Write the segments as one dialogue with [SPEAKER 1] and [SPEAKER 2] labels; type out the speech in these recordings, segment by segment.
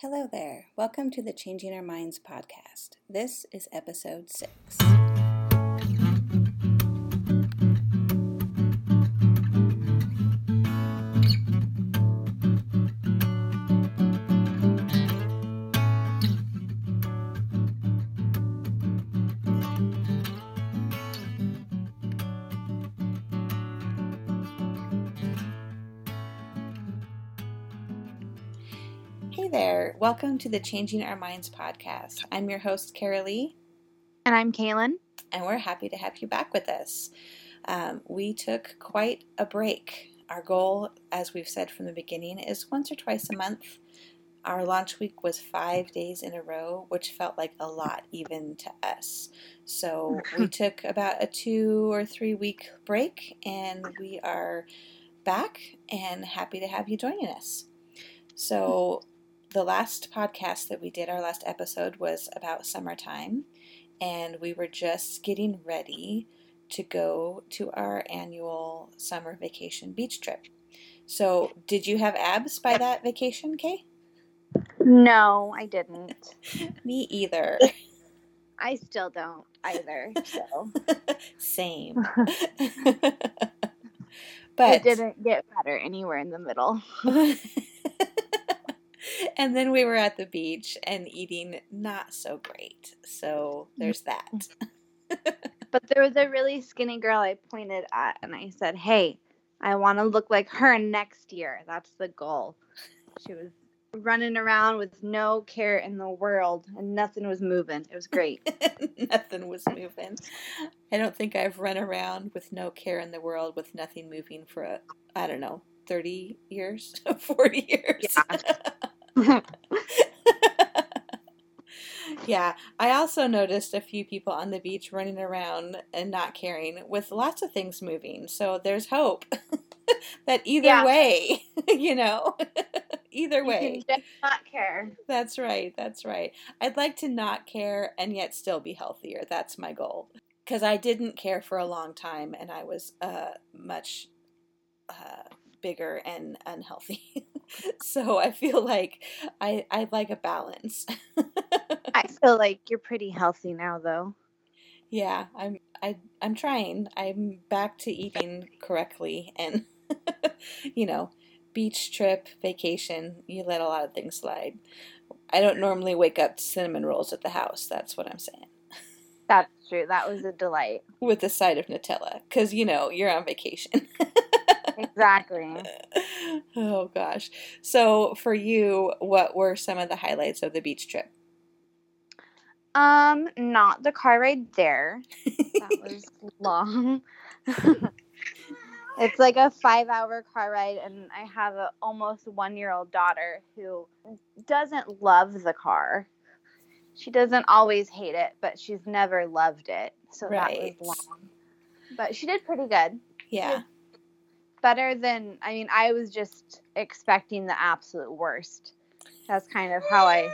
[SPEAKER 1] Hello there. Welcome to the Changing Our Minds podcast. This is episode six. Welcome to the Changing Our Minds podcast. I'm your host, Kara Lee,
[SPEAKER 2] And I'm Kaylin.
[SPEAKER 1] and we're happy to have you back with us. Um, we took quite a break. Our goal, as we've said from the beginning, is once or twice a month. Our launch week was five days in a row, which felt like a lot even to us. So we took about a two or three week break, and we are back and happy to have you joining us. So, the last podcast that we did, our last episode, was about summertime, and we were just getting ready to go to our annual summer vacation beach trip. So, did you have abs by that vacation, Kay?
[SPEAKER 2] No, I didn't.
[SPEAKER 1] Me either.
[SPEAKER 2] I still don't either. So
[SPEAKER 1] Same. but it
[SPEAKER 2] didn't get better anywhere in the middle.
[SPEAKER 1] and then we were at the beach and eating not so great. So there's that. Mm-hmm.
[SPEAKER 2] But there was a really skinny girl I pointed at and I said, Hey, I want to look like her next year. That's the goal. She was running around with no care in the world and nothing was moving. It was great.
[SPEAKER 1] nothing was moving. I don't think I've run around with no care in the world with nothing moving for I don't know, 30 years, 40 years.
[SPEAKER 2] Yeah.
[SPEAKER 1] yeah, I also noticed a few people on the beach running around and not caring with lots of things moving. So there's hope that either
[SPEAKER 2] Yeah.
[SPEAKER 1] way, you know, either way.
[SPEAKER 2] just not care.
[SPEAKER 1] That's right. That's right. I'd like to not care and yet still be healthier. That's my goal. Because I didn't care for a long time and I was uh, much uh, bigger and unhealthy. so I feel like I, I'd like a balance.
[SPEAKER 2] I feel like you're pretty healthy now though.
[SPEAKER 1] yeah, I'm I, I'm trying. I'm back to eating correctly and, you know, beach trip, vacation, you let a lot of things slide. I don't normally wake up to cinnamon rolls at the house. That's what I'm saying.
[SPEAKER 2] That's true. That was a delight.
[SPEAKER 1] with a side of Nutella because you know you're on vacation.
[SPEAKER 2] Exactly.
[SPEAKER 1] oh gosh. So for you, what were some of the highlights of the beach trip?
[SPEAKER 2] Um, not the car ride there. That was long. it's like a five hour car ride, and I have a almost one year old daughter who doesn't love the car. She doesn't always hate it, but she's never loved it. So
[SPEAKER 1] Right.
[SPEAKER 2] that was long. But she did pretty good.
[SPEAKER 1] Yeah.
[SPEAKER 2] Better than, I mean, I was just expecting the absolute worst. That's kind of how I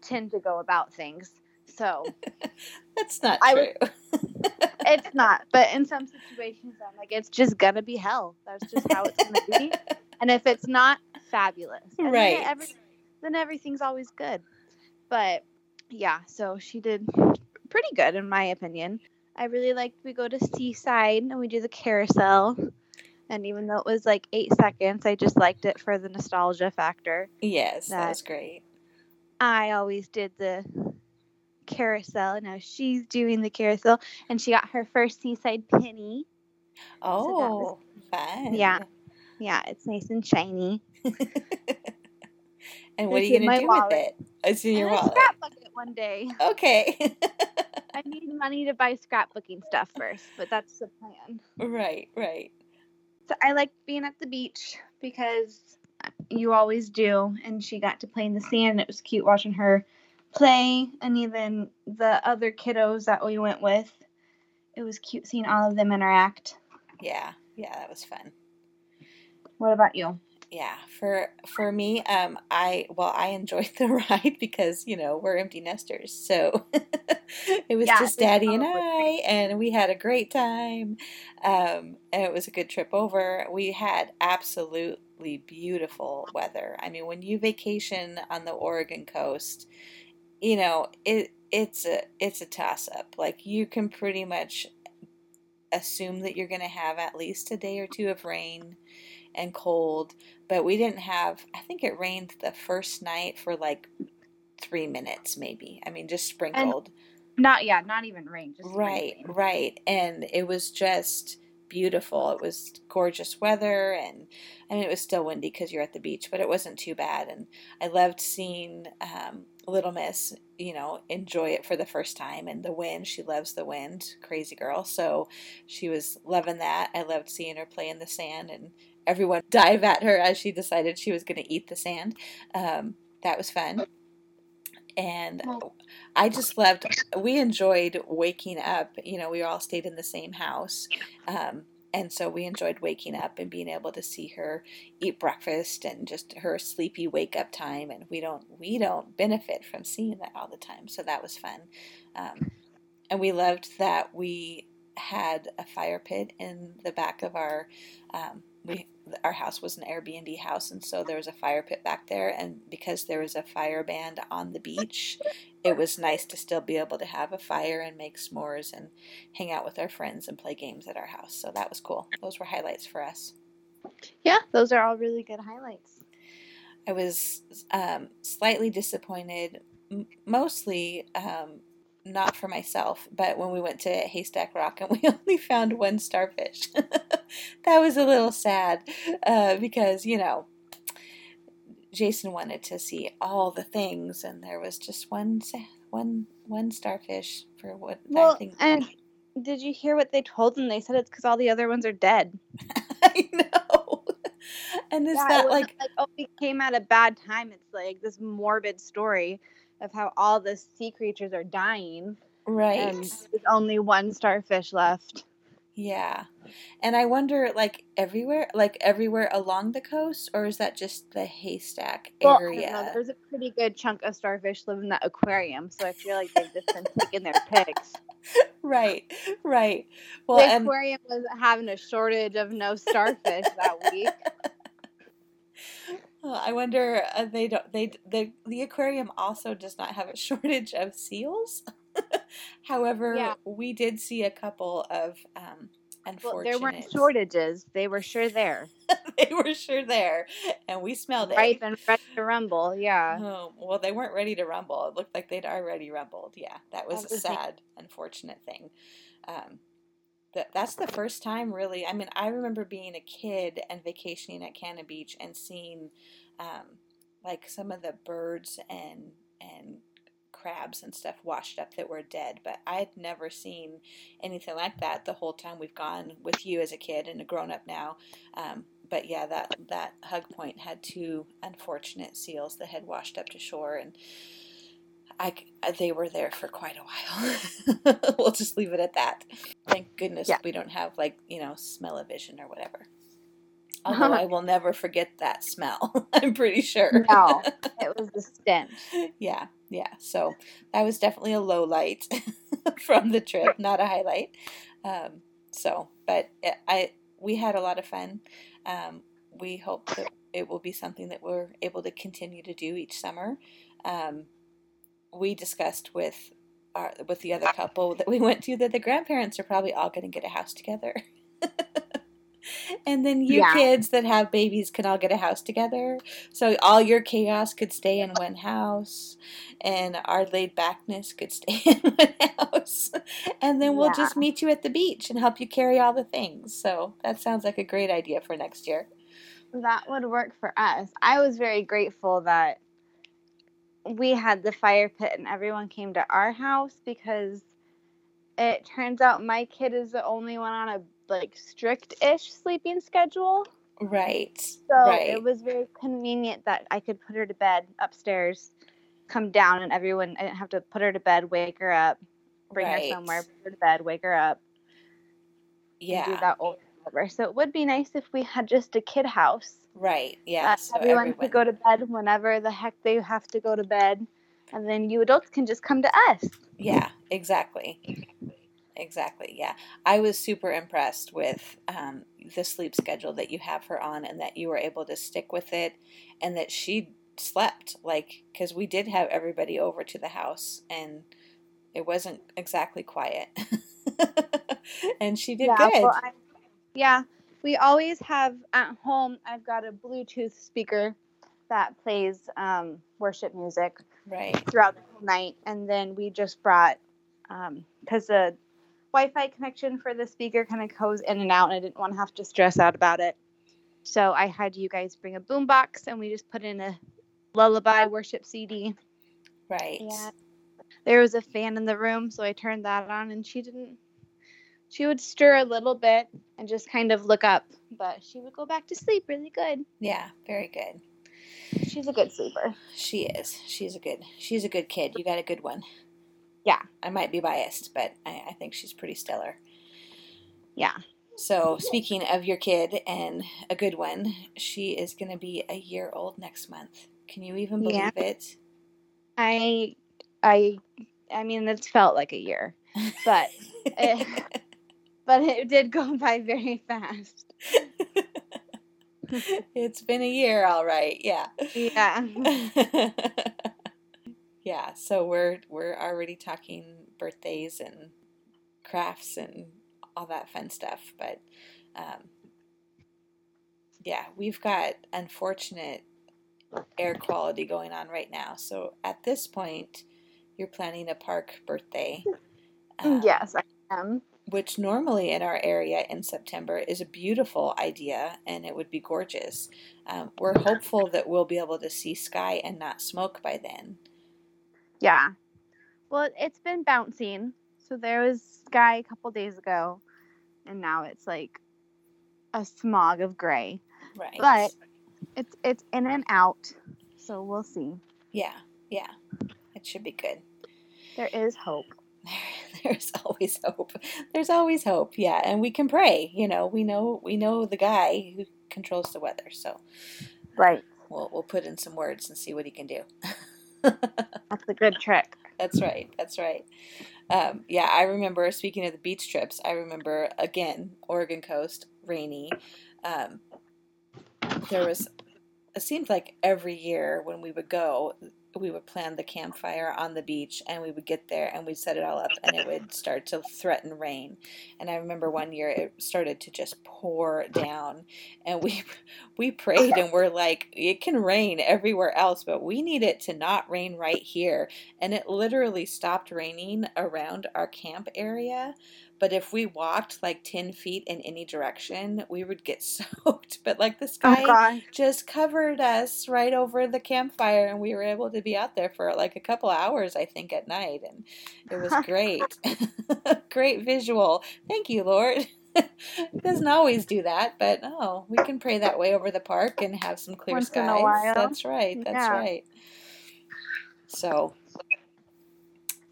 [SPEAKER 2] tend to go about things. So.
[SPEAKER 1] That's not
[SPEAKER 2] I
[SPEAKER 1] true.
[SPEAKER 2] it's not but in some situations i'm like it's just gonna be hell that's just how it's gonna be and if it's not fabulous And then
[SPEAKER 1] Right.
[SPEAKER 2] every- then everything's always good but yeah so she did pretty good in my opinion i really liked we go to seaside and we do the carousel and even though it was like eight seconds i just liked it for the nostalgia factor
[SPEAKER 1] yes, that
[SPEAKER 2] that-
[SPEAKER 1] was great.
[SPEAKER 2] i always did the carousel now she's doing the carousel and she got her first seaside penny
[SPEAKER 1] Oh, fun.
[SPEAKER 2] Yeah. Yeah, it's nice and shiny.
[SPEAKER 1] and what are
[SPEAKER 2] It's
[SPEAKER 1] you
[SPEAKER 2] in
[SPEAKER 1] gonna do
[SPEAKER 2] wallet.
[SPEAKER 1] with it? It's in your
[SPEAKER 2] and
[SPEAKER 1] wallet.
[SPEAKER 2] scrapbook it one day.
[SPEAKER 1] Okay.
[SPEAKER 2] I need money to buy scrapbooking stuff first, but that's the plan.
[SPEAKER 1] right. Right.
[SPEAKER 2] So I like being at the beach because you always do, and she got to play in the sand. And it was cute watching her play, and even the other kiddos that we went with. It was cute seeing all of them interact.
[SPEAKER 1] Yeah. Yeah. That was fun.
[SPEAKER 2] What about you?
[SPEAKER 1] Yeah for for me um i well i enjoyed the ride because you know we're empty nesters so it was
[SPEAKER 2] Yeah,
[SPEAKER 1] just daddy and i and we had a great time um and it was a good trip over we had absolutely beautiful weather. I mean, when you vacation on the Oregon coast, you know, it it's a it's a toss up. Like you can pretty much assume that you're going to have at least a day or two of rain and cold, but we didn't have I think it rained the first night for like 3 minutes maybe. I mean, just sprinkled.
[SPEAKER 2] And not yeah, not even rain, just
[SPEAKER 1] right, right. And it was just beautiful. It was gorgeous weather, and I mean, it was still windy because you're at the beach, but it wasn't too bad. And I loved seeing um, Little Miss, you know, enjoy it for the first time. And the wind, she loves the wind, crazy girl. So she was loving that. I loved seeing her play in the sand, and everyone dive at her as she decided she was going to eat the sand. Um, that was fun and I just loved. We enjoyed waking up. You know, we all stayed in the same house, um, and so we enjoyed waking up and being able to see her eat breakfast and just her sleepy wake up time. And we don't we don't benefit from seeing that all the time, so that was fun. Um, and we loved that we had a fire pit in the back of our um, we our house was an Airbnb house, and so there was a fire pit back there. And because there was a fire band on the beach, it was nice to still be able to have a fire and make s'mores and hang out with our friends and play games at our house. So that was cool. Those were highlights for us.
[SPEAKER 2] Yeah, those are all really good highlights.
[SPEAKER 1] I was um, slightly disappointed, m- mostly um, not for myself, but when we went to Haystack Rock and we only found one starfish, that was a little sad uh, because, you know, Jason wanted to see all the things, and there was just one one one starfish for what
[SPEAKER 2] well. And did you hear what they told them? They said it's because all the other ones are dead.
[SPEAKER 1] I know. And is yeah, that like,
[SPEAKER 2] like oh we came at a bad time? It's like this morbid story of how all the sea creatures are dying.
[SPEAKER 1] Right.
[SPEAKER 2] And there's only one starfish left.
[SPEAKER 1] Yeah. And I wonder, like, everywhere, like everywhere along the coast, or is that just the haystack
[SPEAKER 2] well,
[SPEAKER 1] area?
[SPEAKER 2] There's a pretty good chunk of starfish live in that aquarium, so I feel like they've just been taking their pics.
[SPEAKER 1] Right, right.
[SPEAKER 2] Well, the aquarium and... was having a shortage of no starfish that week.
[SPEAKER 1] I wonder uh, they don't they the the aquarium also does not have a shortage of seals. However, yeah. we did see a couple of um, unfortunate. Well,
[SPEAKER 2] there weren't shortages; they were sure there.
[SPEAKER 1] they were sure there, and we smelled it.
[SPEAKER 2] Ripe and ready to rumble. Yeah.
[SPEAKER 1] Oh, well, they weren't ready to rumble. It looked like they'd already rumbled. Yeah, that was, that was a sad, unfortunate thing. Um, that that's the first time really. I mean, I remember being a kid and vacationing at Cannon Beach and seeing um, like some of the birds and and crabs and stuff washed up that were dead, but I had never seen anything like that the whole time we've gone with you as a kid and a grown up now. Um, but yeah, that that hug point had two unfortunate seals that had washed up to shore, and I they were there for quite a while. we'll just leave it at that. Thank goodness yeah. we don't have like you know smell-o-vision or whatever. Although I will never forget that smell. I'm pretty sure.
[SPEAKER 2] No, it was the stench.
[SPEAKER 1] yeah, yeah. So that was definitely a low light from the trip, not a highlight. Um, so, but it, I we had a lot of fun. Um, we hope that it will be something that we're able to continue to do each summer. Um, we discussed with our with the other couple that we went to that the grandparents are probably all going to get a house together. and then you yeah. kids that have babies can all get a house together. So all your chaos could stay in one house, and our laid backness could stay in one house. And then we'll yeah. just meet you at the beach and help you carry all the things. So that sounds like a great idea for next year.
[SPEAKER 2] That would work for us. I was very grateful that we had the fire pit and everyone came to our house because it turns out my kid is the only one on a like strict-ish sleeping schedule.
[SPEAKER 1] Right.
[SPEAKER 2] So
[SPEAKER 1] right.
[SPEAKER 2] it was very convenient that I could put her to bed upstairs, come down, and everyone I didn't have to put her to bed, wake her up, bring right. her somewhere, put her to bed, wake her up.
[SPEAKER 1] Yeah.
[SPEAKER 2] Do that over. So it would be nice if we had just a kid house.
[SPEAKER 1] Right. Yeah.
[SPEAKER 2] Uh, so everyone, everyone could go to bed whenever the heck they have to go to bed, and then you adults can just come to us.
[SPEAKER 1] Yeah. Exactly. Exactly. Yeah. I was super impressed with um, the sleep schedule that you have her on and that you were able to stick with it and that she slept like because we did have everybody over to the house and it wasn't exactly quiet and she did
[SPEAKER 2] yeah,
[SPEAKER 1] good
[SPEAKER 2] well, yeah, we always have at home. I've got a Bluetooth speaker that plays um, worship music
[SPEAKER 1] right
[SPEAKER 2] throughout the whole night, and then we just brought because the Wi-Fi connection for the speaker kind of goes in and out, and I didn't want to have to stress out about it. So I had you guys bring a boombox, and we just put in a lullaby worship CD.
[SPEAKER 1] right
[SPEAKER 2] Yeah. There was a fan in the room, so I turned that on, and she didn't. She would stir a little bit and just kind of look up, but she would go back to sleep really good.
[SPEAKER 1] yeah very good
[SPEAKER 2] She's a good sleeper.
[SPEAKER 1] she is she's a good she's a good kid you got a good one
[SPEAKER 2] Yeah.
[SPEAKER 1] i might be biased but i, I think she's pretty stellar
[SPEAKER 2] Yeah.
[SPEAKER 1] So, speaking of your kid and a good one, she is going to be a year old next month. Can you even believe
[SPEAKER 2] Yeah.
[SPEAKER 1] it?
[SPEAKER 2] I, I, I mean, it's felt like a year, but it, eh, but it did go by very fast.
[SPEAKER 1] it's been a year, all right. Yeah.
[SPEAKER 2] Yeah.
[SPEAKER 1] yeah, so we're we're already talking birthdays and crafts and all that fun stuff, but um, yeah, we've got unfortunate air quality going on right now. So at this point, you're planning a park birthday. um,
[SPEAKER 2] yes, I am.
[SPEAKER 1] Which normally in our area in September is a beautiful idea and it would be gorgeous. Um, we're hopeful that we'll be able to see sky and not smoke by then.
[SPEAKER 2] Yeah. Well, it's been bouncing. So there was sky a couple days ago, and now it's like a smog of gray.
[SPEAKER 1] Right.
[SPEAKER 2] But it's it's in and out. So we'll see.
[SPEAKER 1] yeah, yeah, it should be good.
[SPEAKER 2] There is hope.
[SPEAKER 1] There's always hope. There's always hope. Yeah, and we can pray. You know, we know we know the guy who controls the weather, so
[SPEAKER 2] Right.
[SPEAKER 1] we'll we'll put in some words and see what he can do.
[SPEAKER 2] That's a good trick.
[SPEAKER 1] That's right. That's right. Um, yeah, I remember speaking of the beach trips. I remember again Oregon coast, rainy. Um, there was. It seemed like every year when we would go, we would plan the campfire on the beach, and we would get there and we'd set it all up, and it would start to threaten rain. And I remember one year it started to just pour down, and we we prayed and we're like, it can rain everywhere else, but we need it to not rain right here and it literally stopped raining around our camp area. But if we walked like 10 feet in any direction, we would get soaked. But like the sky
[SPEAKER 2] Oh
[SPEAKER 1] just covered us right over the campfire, and we were able to be out there for like a couple hours, I think, at night. And it was great. great visual. Thank you, Lord. Doesn't always do that, but oh, we can pray that way over the park and have some clear
[SPEAKER 2] Once
[SPEAKER 1] skies. That's right. That's
[SPEAKER 2] Yeah.
[SPEAKER 1] right. So,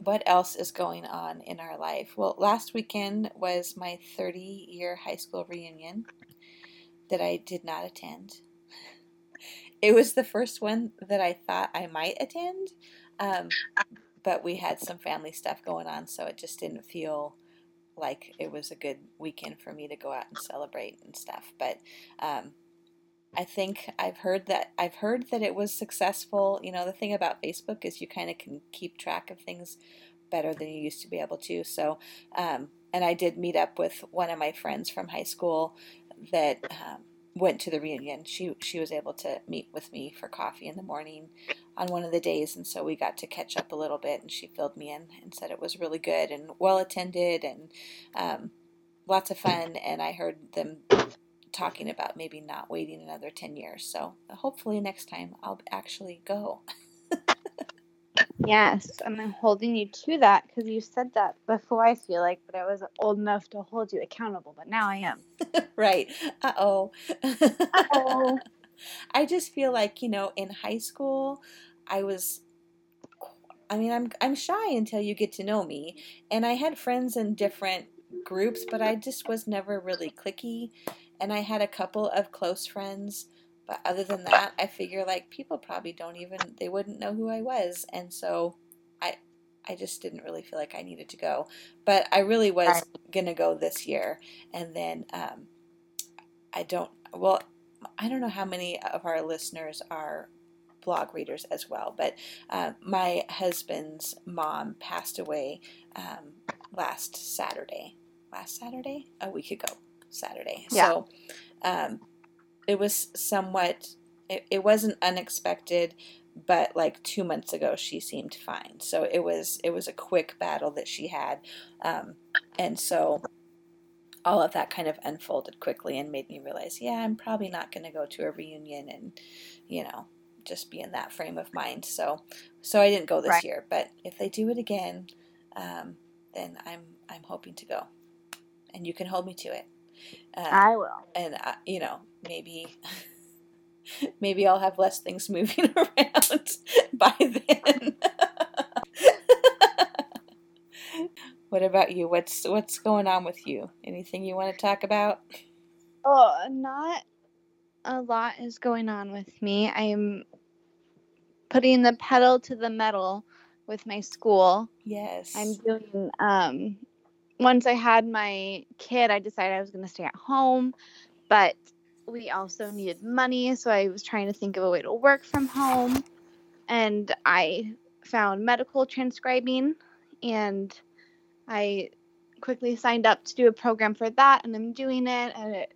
[SPEAKER 1] what else is going on in our life? Well, last weekend was my 30 year high school reunion that I did not attend. It was the first one that I thought I might attend, um, but we had some family stuff going on, so it just didn't feel like it was a good weekend for me to go out and celebrate and stuff. But um, I think I've heard that I've heard that it was successful. You know, the thing about Facebook is you kind of can keep track of things better than you used to be able to. So, um, and I did meet up with one of my friends from high school that um, went to the reunion. She she was able to meet with me for coffee in the morning on one of the days, and so we got to catch up a little bit. And she filled me in and said it was really good and well attended and um, lots of fun. And I heard them talking about maybe not waiting another 10 years. So hopefully next time I'll actually go.
[SPEAKER 2] Yes, and I'm holding you to that because you said that before. I feel like, but I wasn't old enough to hold you accountable. But now I am.
[SPEAKER 1] right. Uh oh.
[SPEAKER 2] Oh,
[SPEAKER 1] I just feel like, you know, in high school, I was. I mean, I'm I'm shy until you get to know me, and I had friends in different groups, but I just was never really clicky, and I had a couple of close friends, but other than that, I figure like people probably don't even they wouldn't know who I was, and so I I just didn't really feel like I needed to go, but I really was gonna go this year, and then um, I don't, well, I don't know how many of our listeners are blog readers as well, but uh, my husband's mom passed away um, last Saturday. Last Saturday? A week ago, Saturday.
[SPEAKER 2] Yeah.
[SPEAKER 1] So um, it was somewhat, it, it wasn't unexpected but like two months ago she seemed fine so it was it was a quick battle that she had um, and so all of that kind of unfolded quickly and made me realize yeah i'm probably not going to go to a reunion and you know just be in that frame of mind so so i didn't go this
[SPEAKER 2] Right.
[SPEAKER 1] year but if they do it again um, then i'm i'm hoping to go and you can hold me to it uh,
[SPEAKER 2] I will.
[SPEAKER 1] and uh, you know maybe maybe I'll have less things moving around by then. what about you? What's what's going on with you? Anything you want to talk about?
[SPEAKER 2] Oh, not a lot is going on with me. I am putting the pedal to the metal with my school.
[SPEAKER 1] Yes.
[SPEAKER 2] I'm doing um once I had my kid, I decided I was going to stay at home, but we also needed money, so I was trying to think of a way to work from home. And I found medical transcribing and I quickly signed up to do a program for that and I'm doing it and it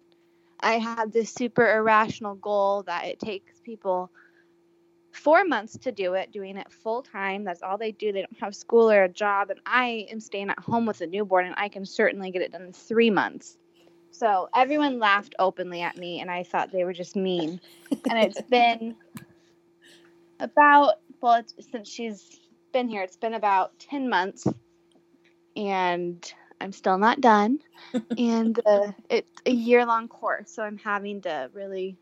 [SPEAKER 2] I had this super irrational goal that it takes people four months to do it, doing it full time. That's all they do. They don't have school or a job. And I am staying at home with a newborn, and I can certainly get it done in three months. So everyone laughed openly at me, and I thought they were just mean. and it's been about, well, it's, since she's been here, it's been about 10 months, and I'm still not done. and uh, it's a year long course, so I'm having to really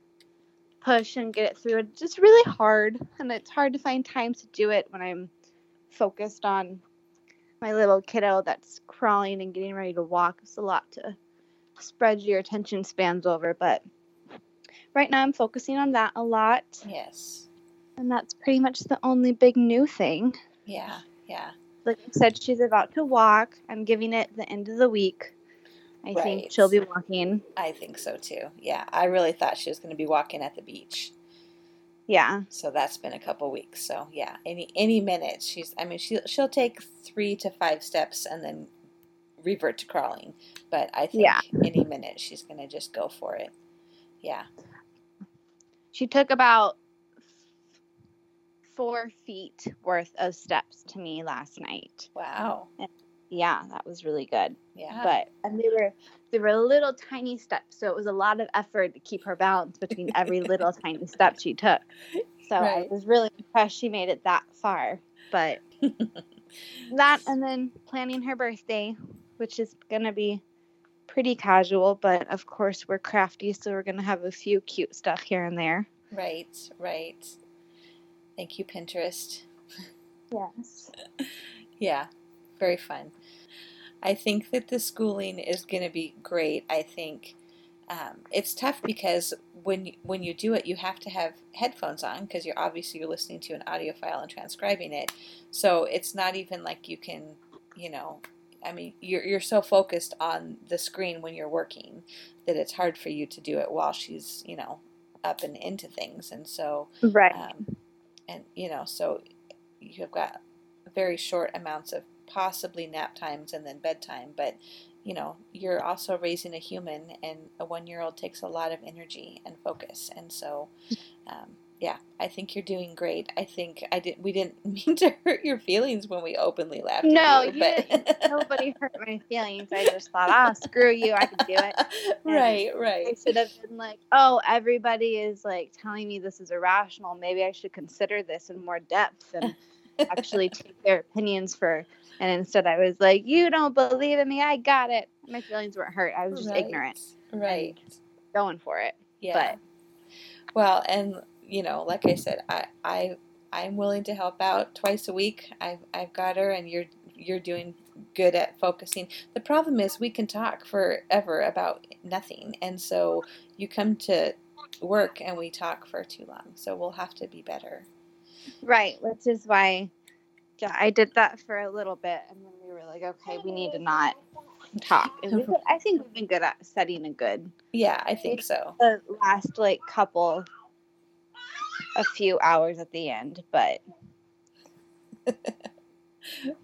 [SPEAKER 2] push and get it through. It's just really hard, and it's hard to find time to do it when I'm focused on my little kiddo that's crawling and getting ready to walk. It's a lot to spread your attention spans over, but right now I'm focusing on that a lot,
[SPEAKER 1] yes.
[SPEAKER 2] and that's pretty much the only big new thing.
[SPEAKER 1] Yeah. Yeah.
[SPEAKER 2] Like I said, she's about to walk. I'm giving it the end of the week. I
[SPEAKER 1] Right.
[SPEAKER 2] think she'll be walking.
[SPEAKER 1] I think so too. Yeah. I really thought she was going to be walking at the beach.
[SPEAKER 2] Yeah.
[SPEAKER 1] So that's been a couple weeks. So yeah, any any minute she's. I mean, she she'll take three to five steps and then revert to crawling. But I think
[SPEAKER 2] Yeah.
[SPEAKER 1] any minute she's gonna just go for it. Yeah.
[SPEAKER 2] She took about four feet worth of steps to me last night.
[SPEAKER 1] Wow.
[SPEAKER 2] Yeah, that was really good.
[SPEAKER 1] Yeah.
[SPEAKER 2] But and they were they were little tiny steps, so it was a lot of effort to keep her balance between every little tiny step she took. So
[SPEAKER 1] Right.
[SPEAKER 2] I was really impressed she made it that far. But that and then planning her birthday, which is gonna be pretty casual, but of course we're crafty, so we're gonna have a few cute stuff here and there.
[SPEAKER 1] right. Right. Thank you, Pinterest.
[SPEAKER 2] Yes.
[SPEAKER 1] Yeah. Very fun. I think that the schooling is going to be great. I think um, it's tough because when you, when you do it, you have to have headphones on because you're obviously you're listening to an audio file and transcribing it. So it's not even like you can, you know, I mean, you're you're so focused on the screen when you're working that it's hard for you to do it while she's, you know, up and into things. And so
[SPEAKER 2] Right.
[SPEAKER 1] um, and you know so you've got very short amounts of possibly nap times and then bedtime but you know you're also raising a human and a one year old takes a lot of energy and focus and so um, yeah i think you're doing great i think i did we didn't mean to hurt your feelings when we openly laughed at
[SPEAKER 2] No,
[SPEAKER 1] you, but.
[SPEAKER 2] Nobody hurt my feelings. I just thought, ah, screw you, I can do it.
[SPEAKER 1] right right.
[SPEAKER 2] I should have been like, oh, everybody is like telling me this is irrational. Maybe I should consider this in more depth and actually take their opinions for. And instead, I was like, you don't believe in me. I got it. My feelings weren't hurt. I was just
[SPEAKER 1] right,
[SPEAKER 2] ignorant,
[SPEAKER 1] right
[SPEAKER 2] going for it.
[SPEAKER 1] Yeah. well, and you know, like I said, I I I'm willing to help out twice a week. I've I've got her, and you're you're doing good at focusing. The problem is we can talk forever about nothing, and so you come to work and we talk for too long. So we'll have to be better.
[SPEAKER 2] Right. Which is why, yeah, I did that for a little bit. And then we were like, okay, we need to not talk. I think we've been good at setting a good.
[SPEAKER 1] Yeah, I think so.
[SPEAKER 2] The last like couple, a few hours at the end, but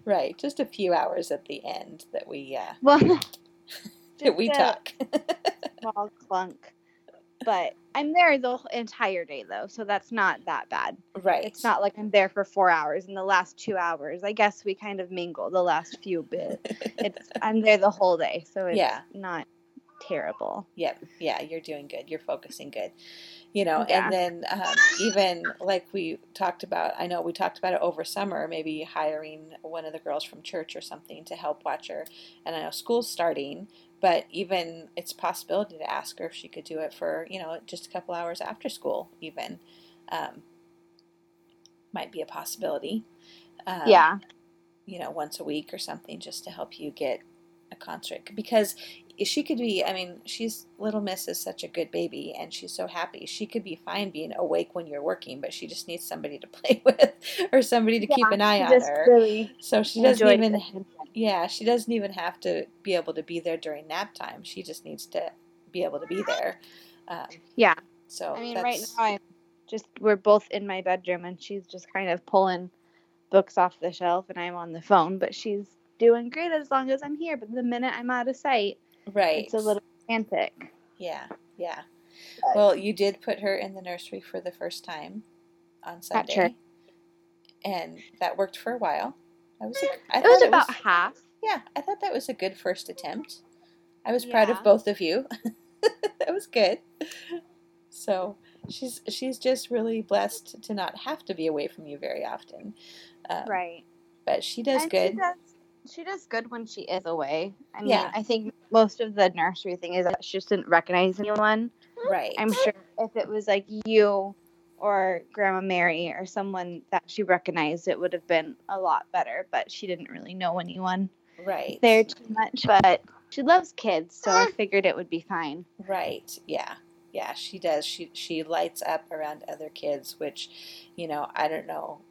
[SPEAKER 1] right, just a few hours at the end that we uh,
[SPEAKER 2] well,
[SPEAKER 1] that we talk.
[SPEAKER 2] small clunk. But I'm there the entire day though, so that's not that bad.
[SPEAKER 1] right.
[SPEAKER 2] It's not like I'm there for four hours. In the last two hours, I guess we kind of mingle the last few bit. It's I'm there the whole day, so it's
[SPEAKER 1] Yeah.
[SPEAKER 2] not terrible.
[SPEAKER 1] Yep. Yeah, you're doing good. You're focusing good. You know,
[SPEAKER 2] Yeah.
[SPEAKER 1] and then um, even like we talked about, I know we talked about it over summer, maybe hiring one of the girls from church or something to help watch her. And I know school's starting, but even it's a possibility to ask her if she could do it for, you know, just a couple hours after school, even. Um, might be a possibility. Um,
[SPEAKER 2] yeah,
[SPEAKER 1] you know, once a week or something just to help you get a concert. Because she could be, I mean, she's, Little Miss is such a good baby and she's so happy. She could be fine being awake when you're working, but she just needs somebody to play with or somebody to keep an eye
[SPEAKER 2] she
[SPEAKER 1] on
[SPEAKER 2] just
[SPEAKER 1] her.
[SPEAKER 2] really
[SPEAKER 1] So she doesn't even,
[SPEAKER 2] it.
[SPEAKER 1] yeah, she doesn't even have to be able to be there during nap time. She just needs to be able to be there. Um,
[SPEAKER 2] Yeah,
[SPEAKER 1] so
[SPEAKER 2] I mean, right now I'm just we're both in my bedroom, and she's just kind of pulling books off the shelf, and I'm on the phone. But she's doing great as long as I'm here. But the minute I'm out of sight,
[SPEAKER 1] right.
[SPEAKER 2] it's a little frantic.
[SPEAKER 1] Yeah, yeah.
[SPEAKER 2] But-
[SPEAKER 1] Well, you did put her in the nursery for the first time on Sunday, and that worked for a while. I was, I
[SPEAKER 2] It was
[SPEAKER 1] thought
[SPEAKER 2] about half.
[SPEAKER 1] yeah, I thought that was a good first attempt. I was proud of both of you. that was good. So she's she's just really blessed to not have to be away from you very often. Um,
[SPEAKER 2] Right.
[SPEAKER 1] But she does
[SPEAKER 2] And
[SPEAKER 1] good.
[SPEAKER 2] She does, she does good when she is away. I mean,
[SPEAKER 1] Yeah.
[SPEAKER 2] I think most of the nursery thing is that she just didn't recognize anyone.
[SPEAKER 1] Right.
[SPEAKER 2] I'm sure if it was like you or Grandma Mary or someone that she recognized, it would have been a lot better. But she didn't really know anyone
[SPEAKER 1] right.
[SPEAKER 2] there too much. But she loves kids, so I ah. figured it would be fine.
[SPEAKER 1] Right. Yeah. Yeah, she does. She she lights up around other kids, which, you know, I don't know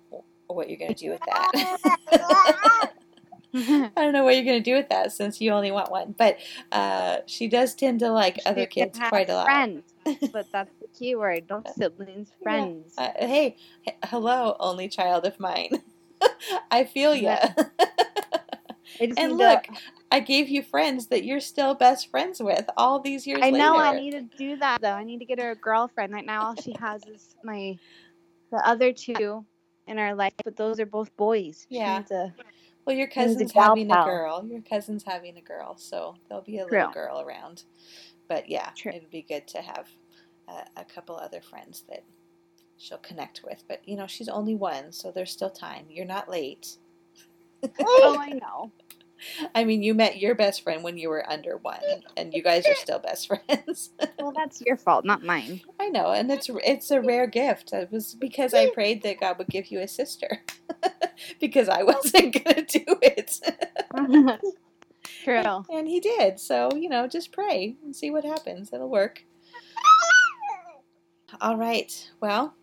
[SPEAKER 1] what you're going to do with that. I don't know what you're going to do with that since you only want one. But uh, she does tend to like other
[SPEAKER 2] She can
[SPEAKER 1] kids quite a lot.
[SPEAKER 2] Friends, but that's the key word. Don't siblings, friends.
[SPEAKER 1] Uh, hey, h- hello, only child of mine. I feel.
[SPEAKER 2] Yeah.
[SPEAKER 1] And
[SPEAKER 2] need to-
[SPEAKER 1] look, I gave you friends that you're still best friends with all these years
[SPEAKER 2] I know
[SPEAKER 1] later.
[SPEAKER 2] I need to do that though. I need to get her a girlfriend. Right now, all she has is my the other two in our life, but those are both boys. She
[SPEAKER 1] Yeah.
[SPEAKER 2] A-
[SPEAKER 1] Well, your
[SPEAKER 2] a
[SPEAKER 1] cousin's
[SPEAKER 2] gal
[SPEAKER 1] having a girl. Your cousin's having a girl, so there'll be a
[SPEAKER 2] True.
[SPEAKER 1] little girl around. But yeah,
[SPEAKER 2] True.
[SPEAKER 1] it'd be good to have a, a couple other friends that she'll connect with. But you know, she's only one, so there's still time. You're not late.
[SPEAKER 2] oh, I know.
[SPEAKER 1] I mean, you met your best friend when you were under one, and you guys are still best friends.
[SPEAKER 2] Well, that's your fault, not mine.
[SPEAKER 1] I know, and it's it's a rare gift. It was because I prayed that God would give you a sister, because I wasn't gonna do it.
[SPEAKER 2] True.
[SPEAKER 1] And he did. So, you know, just pray and see what happens. It'll work. All right. Well,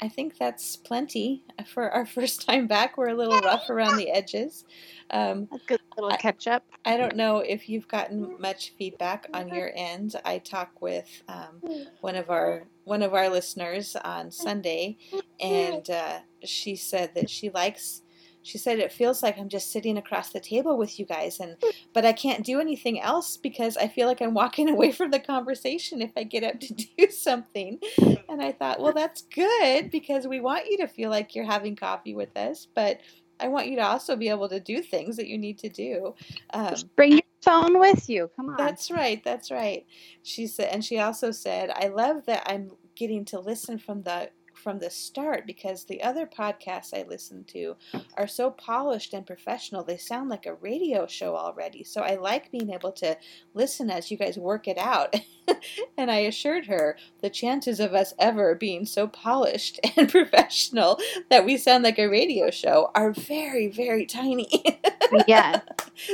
[SPEAKER 1] I think that's plenty for our first time back. We're a little rough around the edges. Um,
[SPEAKER 2] A good little catch up.
[SPEAKER 1] I don't know if you've gotten much feedback on your end. I talked with um, one of our one of our listeners on Sunday, and uh, she said that she likes. She said it feels like I'm just sitting across the table with you guys, and but I can't do anything else because I feel like I'm walking away from the conversation if I get up to do something. And I thought, well, that's good because we want you to feel like you're having coffee with us, but I want you to also be able to do things that you need to do. Um,
[SPEAKER 2] bring your phone with you. Come on.
[SPEAKER 1] that's right. That's right. She said, and she also said, "I love that I'm getting to listen from the from the start because the other podcasts I listen to are so polished and professional. They sound like a radio show already. So I like being able to listen as you guys work it out." and I assured her the chances of us ever being so polished and professional that we sound like a radio show are very, very tiny.
[SPEAKER 2] yeah.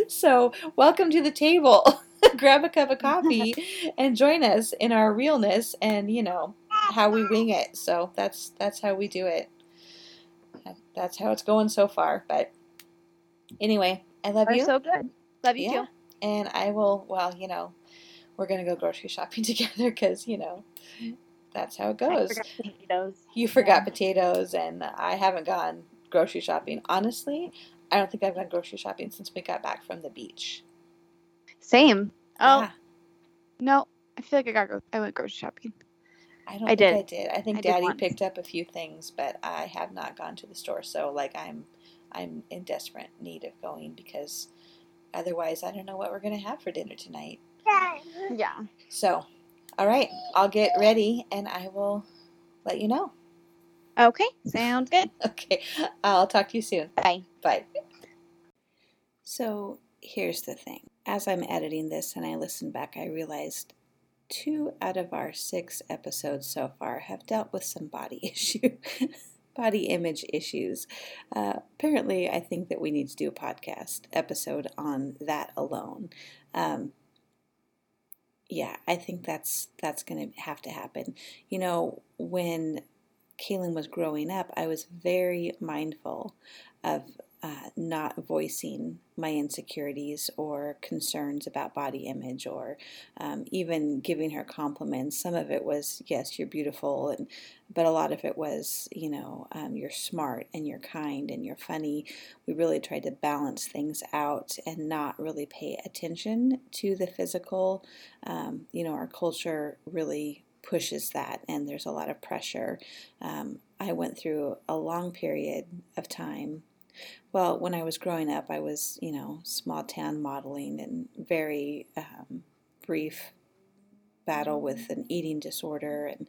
[SPEAKER 1] So, welcome to the table. Grab a cup of coffee and join us in our realness and, you know, how we wing it. So, that's that's how we do it. That's how it's going so far, but anyway, I love
[SPEAKER 2] We're
[SPEAKER 1] you.
[SPEAKER 2] so good. Love you
[SPEAKER 1] yeah.
[SPEAKER 2] too.
[SPEAKER 1] and I will. Well, you know, we're gonna go grocery shopping together because you know that's how it goes.
[SPEAKER 2] I forgot potatoes.
[SPEAKER 1] You forgot
[SPEAKER 2] Yeah.
[SPEAKER 1] potatoes, and I haven't gone grocery shopping. Honestly, I don't think I've gone grocery shopping since we got back from the beach.
[SPEAKER 2] Same. Oh
[SPEAKER 1] Yeah,
[SPEAKER 2] no, I feel like I got. I went grocery shopping.
[SPEAKER 1] I don't
[SPEAKER 2] I
[SPEAKER 1] think I
[SPEAKER 2] did.
[SPEAKER 1] did. I think
[SPEAKER 2] I
[SPEAKER 1] Daddy picked up a few things, but I have not gone to the store. So like I'm, I'm in desperate need of going because otherwise I don't know what we're gonna have for dinner tonight.
[SPEAKER 2] Yeah.
[SPEAKER 1] So, all right, I'll get ready and I will let you know.
[SPEAKER 2] Okay. Sounds good.
[SPEAKER 1] Okay, I'll talk to you soon.
[SPEAKER 2] Bye.
[SPEAKER 1] Bye. So here's the thing. As I'm editing this and I listened back, I realized two out of our six episodes so far have dealt with some body issue, body image issues. Uh, apparently, I think that we need to do a podcast episode on that alone. Um, yeah, I think that's that's going to have to happen. You know, when Kaylin was growing up, I was very mindful of uh, not voicing my insecurities or concerns about body image or um, even giving her compliments. Some of it was, yes, you're beautiful, and but a lot of it was, you know, um, you're smart and you're kind and you're funny. We really tried to balance things out and not really pay attention to the physical. Um, you know, our culture really pushes that, and there's a lot of pressure. Um, I went through a long period of time. Well, when I was growing up, I was, you know, small town modeling and very um, brief battle with an eating disorder, and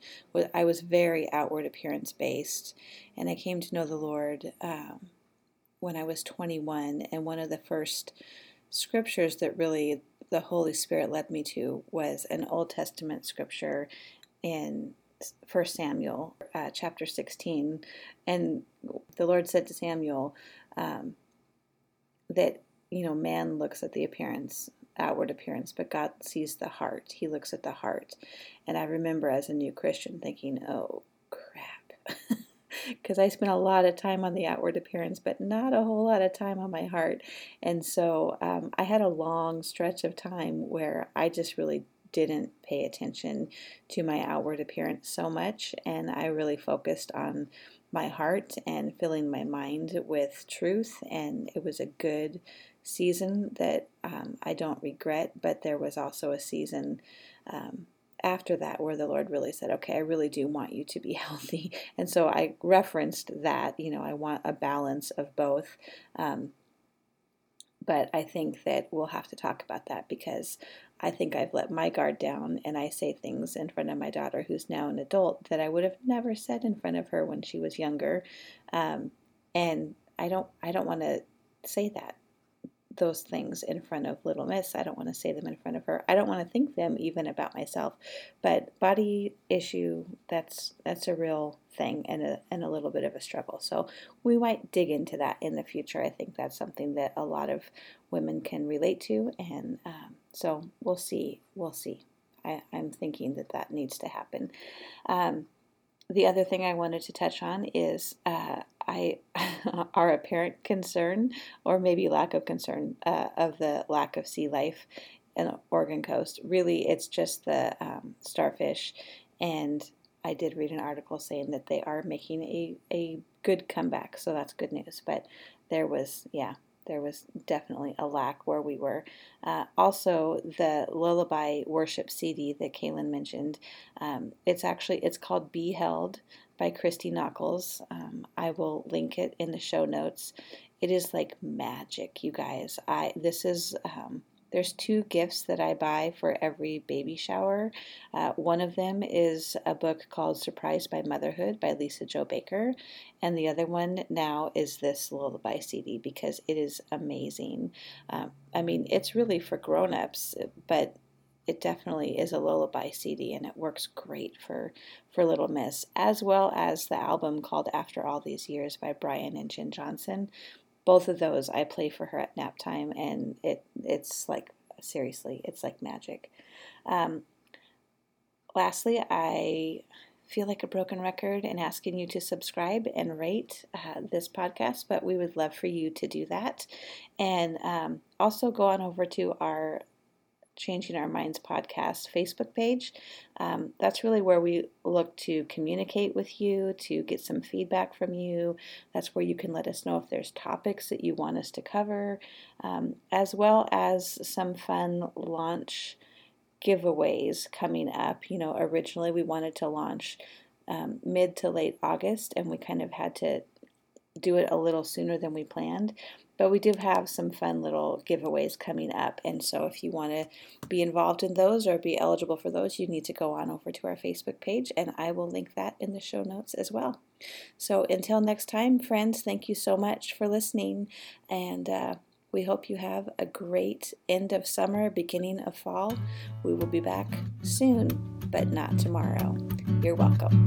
[SPEAKER 1] I was very outward appearance based. And I came to know the Lord um, when I was 21, and one of the first scriptures that really the Holy Spirit led me to was an Old Testament scripture in 1 Samuel uh, chapter 16. And the Lord said to Samuel um, that, you know, man looks at the appearance, outward appearance, but God sees the heart. He looks at the heart. And I remember as a new Christian thinking, oh, crap. Because I spent a lot of time on the outward appearance, but not a whole lot of time on my heart. And so um, I had a long stretch of time where I just really didn't pay attention to my outward appearance so much. And I really focused on my heart and filling my mind with truth. And it was a good season that um, I don't regret, but there was also a season. Um, after that, where the Lord really said, Okay, I really do want you to be healthy. And so I referenced that, you know, I want a balance of both. Um, but I think that we'll have to talk about that because I think I've let my guard down and I say things in front of my daughter, who's now an adult, that I would have never said in front of her when she was younger. Um, and I don't, I don't want to say that those things in front of little miss. I don't want to say them in front of her. I don't want to think them even about myself. But body issue that's that's a real thing and a, and a little bit of a struggle. So we might dig into that in the future. I think that's something that a lot of women can relate to and um, so we'll see we'll see. I, i'm thinking that that needs to happen. Um, the other thing I wanted to touch on is uh, I our apparent concern, or maybe lack of concern, uh, of the lack of sea life in Oregon coast. Really, it's just the um, starfish, and I did read an article saying that they are making a a good comeback, so that's good news. But there was, yeah, there was definitely a lack where we were. Uh, also, the lullaby worship CD that Kaylin mentioned, um, it's actually it's called "Be Held" by Christy Nockels. Um, I will link it in the show notes. It is like magic, you guys. I this is. Um, there's two gifts that I buy for every baby shower. Uh, one of them is a book called Surprised by Motherhood by Lisa Jo Baker. And the other one now is this lullaby CD because it is amazing. Um, I mean, it's really for grown ups, but it definitely is a lullaby CD and it works great for, for Little Miss, as well as the album called After All These Years by Brian and Jenn Johnson. Both of those I play for her at nap time, and it it's like seriously, it's like magic. Um, lastly, I feel like a broken record in asking you to subscribe and rate uh, this podcast, but we would love for you to do that. And um, also go on over to our Changing Our Minds podcast Facebook page. Um, that's really where we look to communicate with you, to get some feedback from you. That's where you can let us know if there's topics that you want us to cover, um, as well as some fun launch giveaways coming up. You know, originally we wanted to launch um, mid to late August, and we kind of had to do it a little sooner than we planned. But we do have some fun little giveaways coming up. And so if you want to be involved in those or be eligible for those, you need to go on over to our Facebook page, and I will link that in the show notes as well. So until next time, friends, thank you so much for listening. And uh, we hope you have a great end of summer, beginning of fall. We will be back soon, but not tomorrow. You're welcome.